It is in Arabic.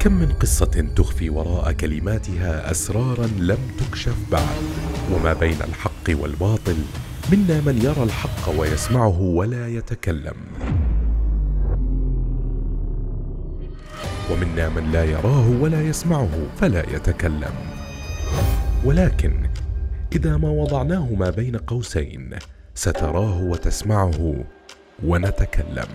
كم من قصة تخفي وراء كلماتها أسرارا لم تكشف بعد وما بين الحق والباطل منا من يرى الحق ويسمعه ولا يتكلم. ومنا من لا يراه ولا يسمعه فلا يتكلم. ولكن إذا ما وضعناه ما بين قوسين ستراه وتسمعه ونتكلم.